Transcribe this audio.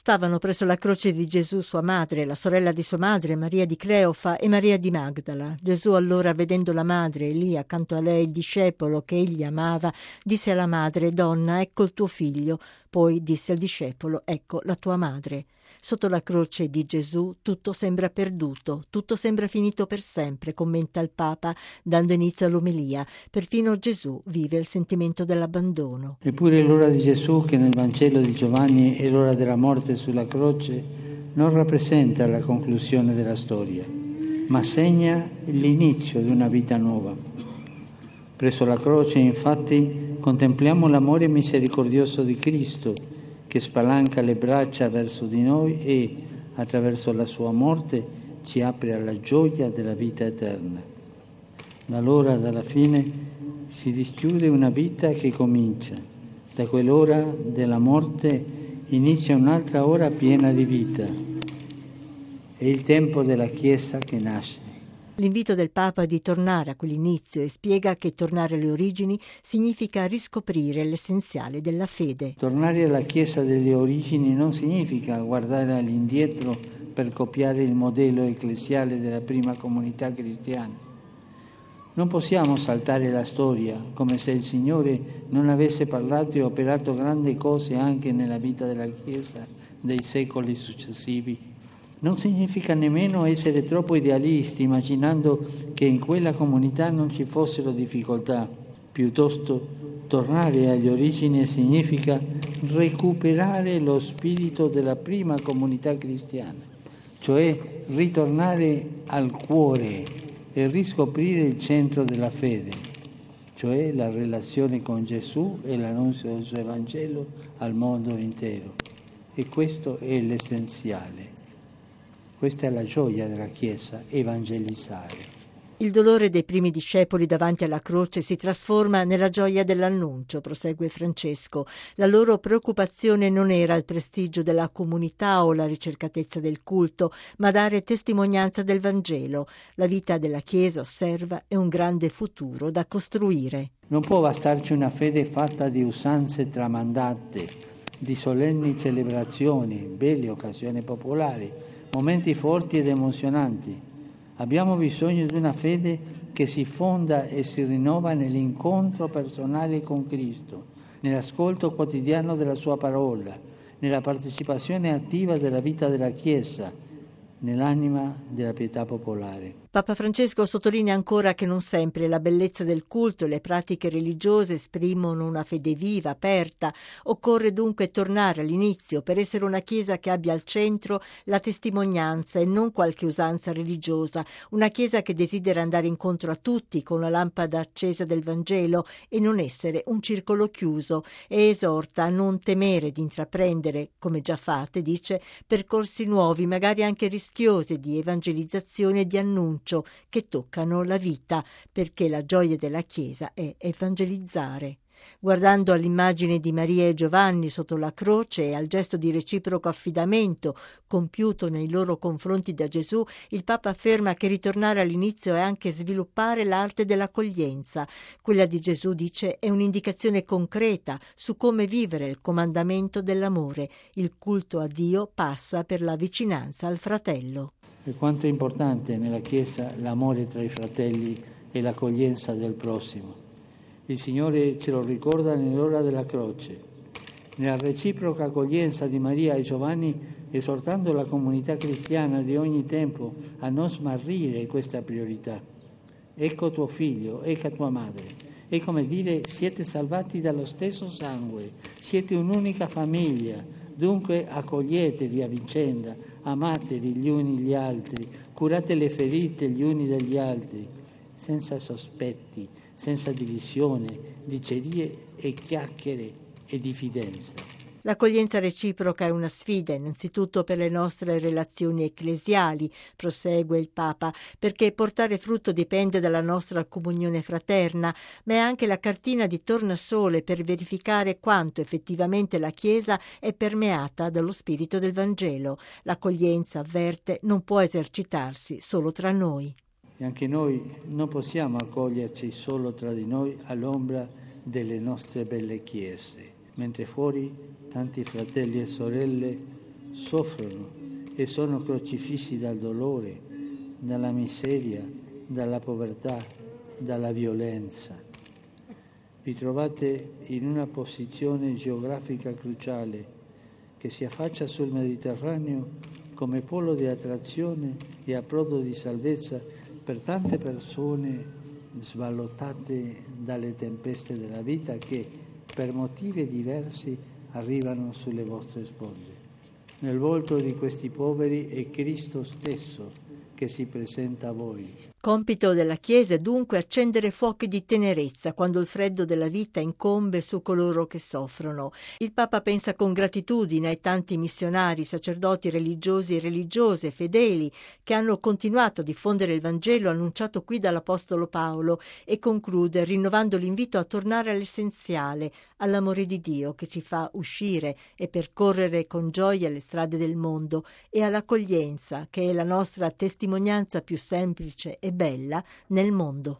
Stavano presso la croce di Gesù sua madre, la sorella di sua madre, Maria di Cleofa e Maria di Magdala. Gesù allora, vedendo la madre lì accanto a lei il discepolo che egli amava, disse alla madre, Donna, ecco il tuo figlio. Poi disse al discepolo, ecco la tua madre. Sotto la croce di Gesù tutto sembra perduto, tutto sembra finito per sempre, commenta il Papa, dando inizio all'omelia. Perfino Gesù vive il sentimento dell'abbandono. Eppure l'ora di Gesù, che nel Vangelo di Giovanni è l'ora della morte sulla croce, non rappresenta la conclusione della storia, ma segna l'inizio di una vita nuova. Presso la croce, infatti, contempliamo l'amore misericordioso di Cristo che spalanca le braccia verso di noi e, attraverso la sua morte, ci apre alla gioia della vita eterna. Dall'ora dalla fine si dischiude una vita che comincia. Da quell'ora della morte inizia un'altra ora piena di vita. È il tempo della Chiesa che nasce l'invito del Papa di tornare a quell'inizio e spiega che tornare alle origini significa riscoprire l'essenziale della fede. Tornare alla Chiesa delle origini non significa guardare all'indietro per copiare il modello ecclesiale della prima comunità cristiana. Non possiamo saltare la storia come se il Signore non avesse parlato e operato grandi cose anche nella vita della Chiesa dei secoli successivi. Non significa nemmeno essere troppo idealisti, immaginando che in quella comunità non ci fossero difficoltà. Piuttosto, tornare agli origini significa recuperare lo spirito della prima comunità cristiana, cioè ritornare al cuore e riscoprire il centro della fede, cioè la relazione con Gesù e l'annuncio del suo Evangelo al mondo intero. E questo è l'essenziale. Questa è la gioia della Chiesa, evangelizzare. Il dolore dei primi discepoli davanti alla croce si trasforma nella gioia dell'annuncio, prosegue Francesco. La loro preoccupazione non era il prestigio della comunità o la ricercatezza del culto, ma dare testimonianza del Vangelo. La vita della Chiesa, osserva, è un grande futuro da costruire. Non può bastarci una fede fatta di usanze tramandate, di solenni celebrazioni, belle occasioni popolari momenti forti ed emozionanti. Abbiamo bisogno di una fede che si fonda e si rinnova nell'incontro personale con Cristo, nell'ascolto quotidiano della Sua parola, nella partecipazione attiva della vita della Chiesa, nell'anima della pietà popolare. Papa Francesco sottolinea ancora che non sempre la bellezza del culto e le pratiche religiose esprimono una fede viva, aperta. Occorre dunque tornare all'inizio per essere una Chiesa che abbia al centro la testimonianza e non qualche usanza religiosa, una Chiesa che desidera andare incontro a tutti con la lampada accesa del Vangelo e non essere un circolo chiuso. E esorta a non temere di intraprendere, come già fate, dice, percorsi nuovi, magari anche rischiosi di evangelizzazione e di annuncio annuncio che toccano la vita, perché la gioia della Chiesa è evangelizzare. Guardando all'immagine di Maria e Giovanni sotto la croce e al gesto di reciproco affidamento compiuto nei loro confronti da Gesù, il Papa afferma che ritornare all'inizio è anche sviluppare l'arte dell'accoglienza. Quella di Gesù, dice, è un'indicazione concreta su come vivere il comandamento dell'amore. Il culto a Dio passa per la vicinanza al fratello e quanto è importante nella Chiesa l'amore tra i fratelli e l'accoglienza del prossimo. Il Signore ce lo ricorda nell'ora della croce, nella reciproca accoglienza di Maria e Giovanni, esortando la comunità cristiana di ogni tempo a non smarrire questa priorità. Ecco tuo figlio, ecco tua madre. È come dire siete salvati dallo stesso sangue, siete un'unica famiglia, Dunque accoglietevi a vicenda, amatevi gli uni gli altri, curate le ferite gli uni degli altri, senza sospetti, senza divisione, dicerie e chiacchiere e diffidenza. L'accoglienza reciproca è una sfida innanzitutto per le nostre relazioni ecclesiali, prosegue il Papa, perché portare frutto dipende dalla nostra comunione fraterna, ma è anche la cartina di tornasole per verificare quanto effettivamente la Chiesa è permeata dallo spirito del Vangelo. L'accoglienza, avverte, non può esercitarsi solo tra noi. E anche noi non possiamo accoglierci solo tra di noi all'ombra delle nostre belle chiese mentre fuori tanti fratelli e sorelle soffrono e sono crocifissi dal dolore, dalla miseria, dalla povertà, dalla violenza. Vi trovate in una posizione geografica cruciale che si affaccia sul Mediterraneo come polo di attrazione e approdo di salvezza per tante persone svallotate dalle tempeste della vita che per motivi diversi arrivano sulle vostre sponde. Nel volto di questi poveri è Cristo stesso che si presenta a voi. Compito della Chiesa è dunque accendere fuochi di tenerezza quando il freddo della vita incombe su coloro che soffrono. Il Papa pensa con gratitudine ai tanti missionari, sacerdoti religiosi e religiose, fedeli, che hanno continuato a diffondere il Vangelo annunciato qui dall'Apostolo Paolo e conclude rinnovando l'invito a tornare all'essenziale, all'amore di Dio che ci fa uscire e percorrere con gioia le strade del mondo e all'accoglienza che è la nostra testimonianza più semplice e bella nel mondo.